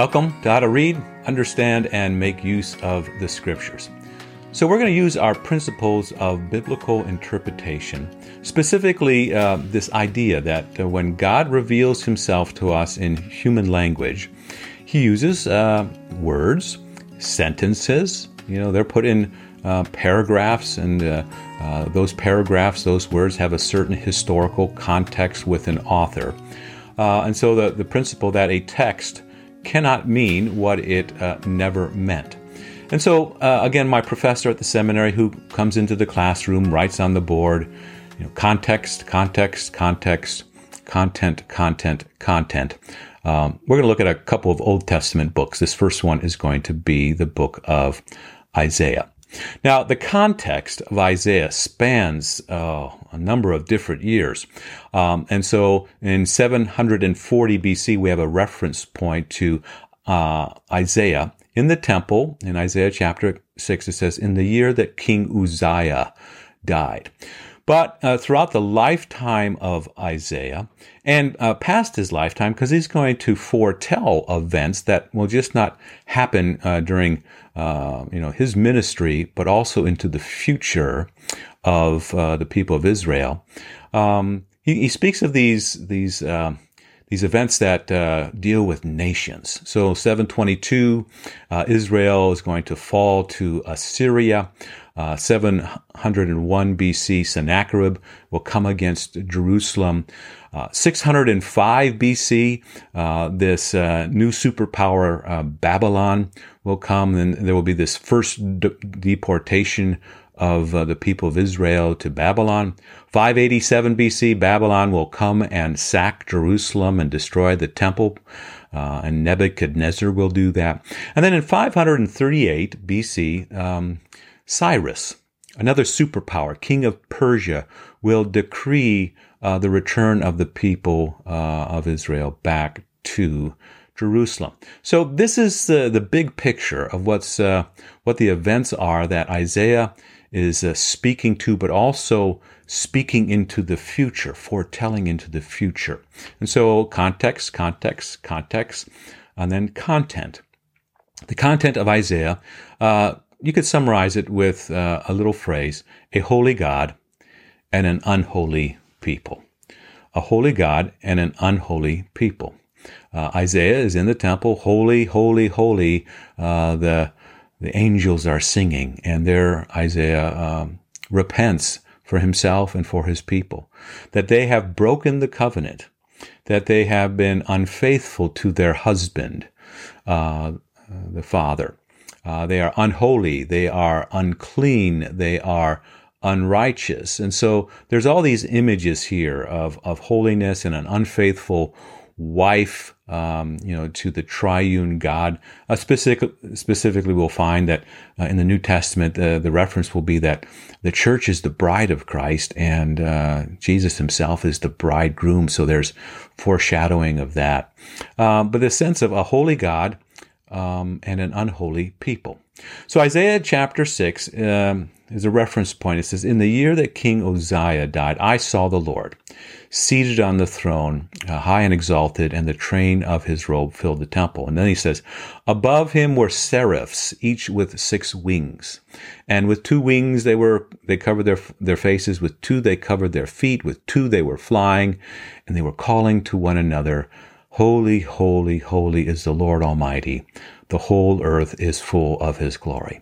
Welcome to How to Read, Understand, and Make Use of the Scriptures. So, we're going to use our principles of biblical interpretation, specifically uh, this idea that uh, when God reveals himself to us in human language, he uses uh, words, sentences, you know, they're put in uh, paragraphs, and uh, uh, those paragraphs, those words have a certain historical context with an author. and so, the, the principle that a text cannot mean what it uh, never meant. And so, uh, again, my professor at the seminary who comes into the classroom writes on the board, you know, context, context, context, content, content, content. Um, we're going to look at a couple of Old Testament books. This first one is going to be the book of Isaiah. Now, the context of Isaiah spans uh, a number of different years. Um, and so in 740 BC, we have a reference point to uh, Isaiah in the temple. In Isaiah chapter 6, it says, In the year that King Uzziah died. But uh, throughout the lifetime of Isaiah and uh, past his lifetime, because he's going to foretell events that will just not happen uh, during uh, you know his ministry, but also into the future of uh, the people of Israel. Um, he, he, speaks of these these uh, these events that uh, deal with nations. So 722, uh, Israel is going to fall to Assyria. Uh, 701 BC, Sennacherib will come against Jerusalem. Uh, 605 BC, uh, this uh, new superpower uh, Babylon will come, and there will be this first de- deportation of uh, the people of Israel to Babylon. 587 BC, Babylon will come and sack Jerusalem and destroy the temple. Uh, and Nebuchadnezzar will do that. And then in 538 BC, um, Cyrus, another superpower, king of Persia, will decree uh, the return of the people uh, of Israel back to Jerusalem. So this is the, the big picture of what's uh, what the events are that Isaiah is uh, speaking to, but also speaking into the future, foretelling into the future. And so context, context, context, and then content. The content of Isaiah, uh, you could summarize it with uh, a little phrase a holy God and an unholy people. A holy God and an unholy people. Uh, Isaiah is in the temple, holy, holy, holy. Uh, the the angels are singing, and there Isaiah um, repents for himself and for his people that they have broken the covenant, that they have been unfaithful to their husband, uh, the father. Uh, they are unholy, they are unclean, they are unrighteous. And so there's all these images here of, of holiness and an unfaithful wife, um, you know, to the triune God. Uh, specific, specifically, we'll find that uh, in the New Testament, uh, the reference will be that the church is the bride of Christ and uh, Jesus himself is the bridegroom. So there's foreshadowing of that. Um, but the sense of a holy God um, and an unholy people. So Isaiah chapter 6 um, is a reference point. It says, In the year that King Uzziah died, I saw the Lord seated on the throne, uh, high and exalted, and the train of his robe filled the temple. And then he says, Above him were seraphs, each with six wings. And with two wings they were they covered their their faces, with two they covered their feet, with two they were flying, and they were calling to one another, Holy, holy, holy is the Lord Almighty. The whole earth is full of his glory.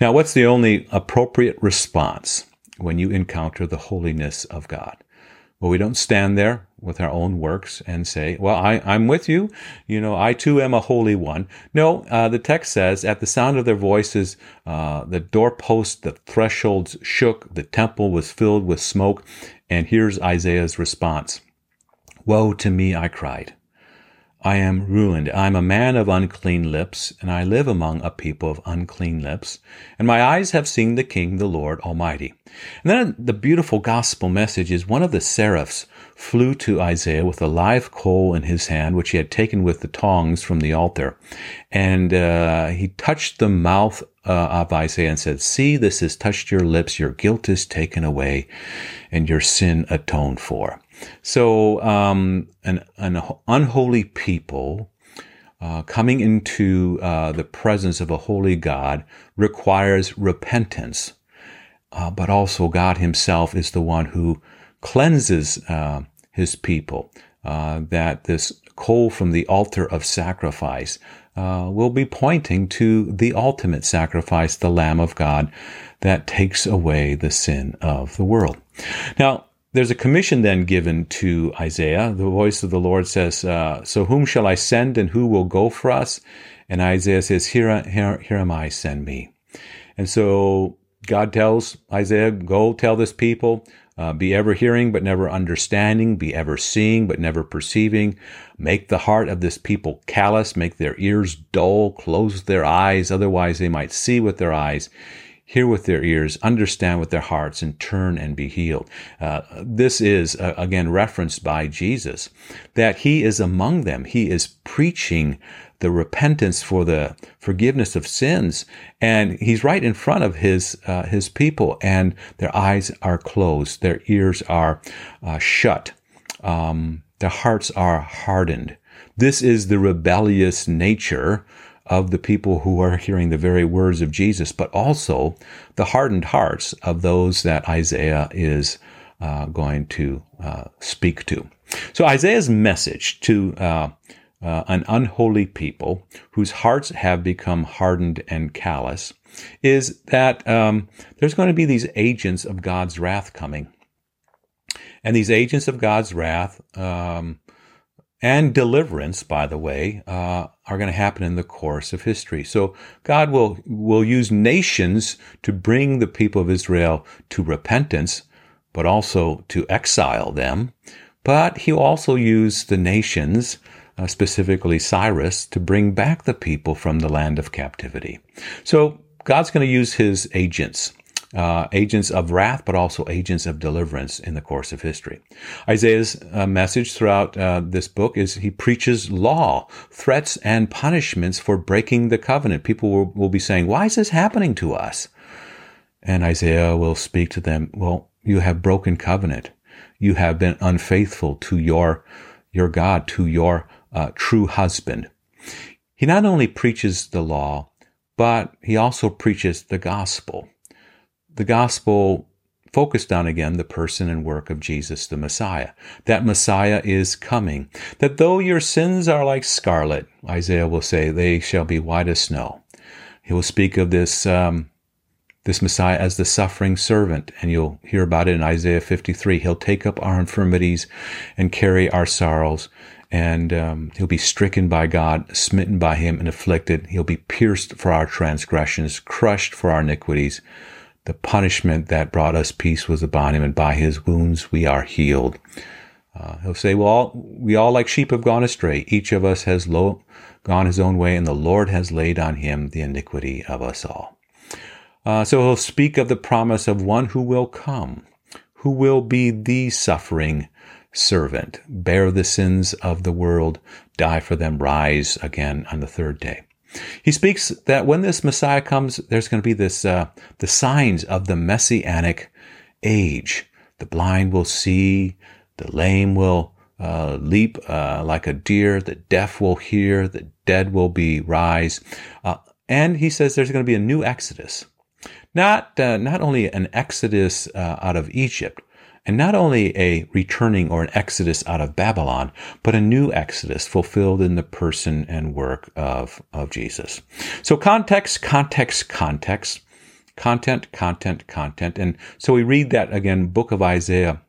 Now, what's the only appropriate response when you encounter the holiness of God? Well, we don't stand there with our own works and say, well, I, am with you. You know, I too am a holy one. No, uh, the text says, at the sound of their voices, uh, the doorposts, the thresholds shook, the temple was filled with smoke. And here's Isaiah's response Woe to me, I cried. I am ruined. I am a man of unclean lips, and I live among a people of unclean lips. And my eyes have seen the King, the Lord Almighty. And then the beautiful gospel message is one of the seraphs flew to Isaiah with a live coal in his hand, which he had taken with the tongs from the altar. And uh, he touched the mouth uh, of Isaiah and said, See, this has touched your lips. Your guilt is taken away, and your sin atoned for. So, um, an, an unholy people uh, coming into uh, the presence of a holy God requires repentance. Uh, but also, God Himself is the one who cleanses uh, His people. Uh, that this coal from the altar of sacrifice uh, will be pointing to the ultimate sacrifice, the Lamb of God, that takes away the sin of the world. Now, there's a commission then given to Isaiah. The voice of the Lord says, uh, So whom shall I send and who will go for us? And Isaiah says, Here, here, here am I, send me. And so God tells Isaiah, Go tell this people, uh, be ever hearing but never understanding, be ever seeing but never perceiving. Make the heart of this people callous, make their ears dull, close their eyes, otherwise they might see with their eyes hear with their ears, understand with their hearts, and turn and be healed. Uh, this is, uh, again, referenced by Jesus, that he is among them. He is preaching the repentance for the forgiveness of sins, and he's right in front of his uh, his people, and their eyes are closed, their ears are uh, shut, um, their hearts are hardened. This is the rebellious nature of the people who are hearing the very words of Jesus, but also the hardened hearts of those that Isaiah is uh, going to uh, speak to. So Isaiah's message to uh, uh an unholy people whose hearts have become hardened and callous is that um, there's going to be these agents of God's wrath coming. And these agents of God's wrath um, and deliverance, by the way, uh, are going to happen in the course of history. So God will will use nations to bring the people of Israel to repentance, but also to exile them. But He'll also use the nations, uh, specifically Cyrus, to bring back the people from the land of captivity. So God's going to use His agents uh, agents of wrath, but also agents of deliverance in the course of history. Isaiah's uh, message throughout uh, this book is he preaches law, threats, and punishments for breaking the covenant. People will, will be saying, Why is this happening to us? And Isaiah will speak to them, Well, you have broken covenant. You have been unfaithful to your, your God, to your uh, true husband. He not only preaches the law, but he also preaches the gospel the gospel focused on again the person and work of Jesus the Messiah. That Messiah is coming. That though your sins are like scarlet, Isaiah will say, they shall be white as snow. He will speak of this um, this Messiah as the suffering servant, and you'll hear about it in Isaiah 53. He'll take up our infirmities and carry our sorrows, and um, he'll be stricken by God, smitten by Him, and afflicted. He'll be pierced for our transgressions, crushed for our iniquities. The punishment that brought us peace was upon him, and by his wounds we are healed. Uh, he'll say, well, all, we all like sheep have gone astray. Each of us has low, gone his own way, and the Lord has laid on him the iniquity of us all. Uh, so he'll speak of the promise of one who will come, who will be the suffering servant, bear the sins of the world, die for them, rise again on the third day. He speaks that when this Messiah comes, there's going to be this uh, the signs of the messianic age. The blind will see, the lame will uh, leap uh, like a deer, the deaf will hear, the dead will be rise, uh, and he says there's going to be a new exodus. Not uh, not only an exodus uh, out of Egypt, and not only a returning or an exodus out of Babylon, but a new exodus fulfilled in the person and work of, of Jesus. So context, context, context, content, content, content. And so we read that again, book of Isaiah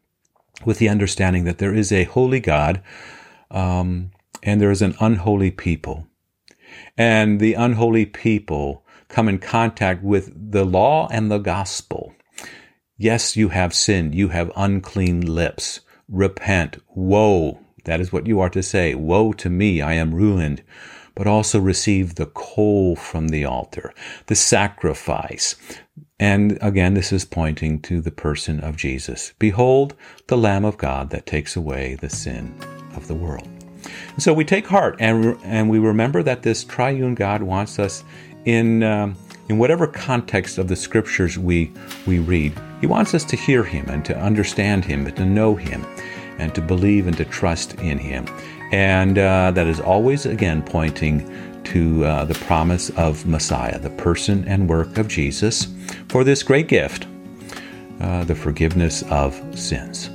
with the understanding that there is a holy God, um, and there is an unholy people. And the unholy people come in contact with the law and the gospel. Yes, you have sinned. You have unclean lips. Repent. Woe. That is what you are to say. Woe to me. I am ruined. But also receive the coal from the altar, the sacrifice. And again, this is pointing to the person of Jesus. Behold, the Lamb of God that takes away the sin of the world. So we take heart and, and we remember that this triune God wants us in, um, in whatever context of the scriptures we, we read, he wants us to hear Him and to understand Him and to know Him. and to believe and to trust in Him. And uh, that is always, again, pointing to uh, the promise of Messiah, the person and work of Jesus, for this great gift, uh, the forgiveness of sins.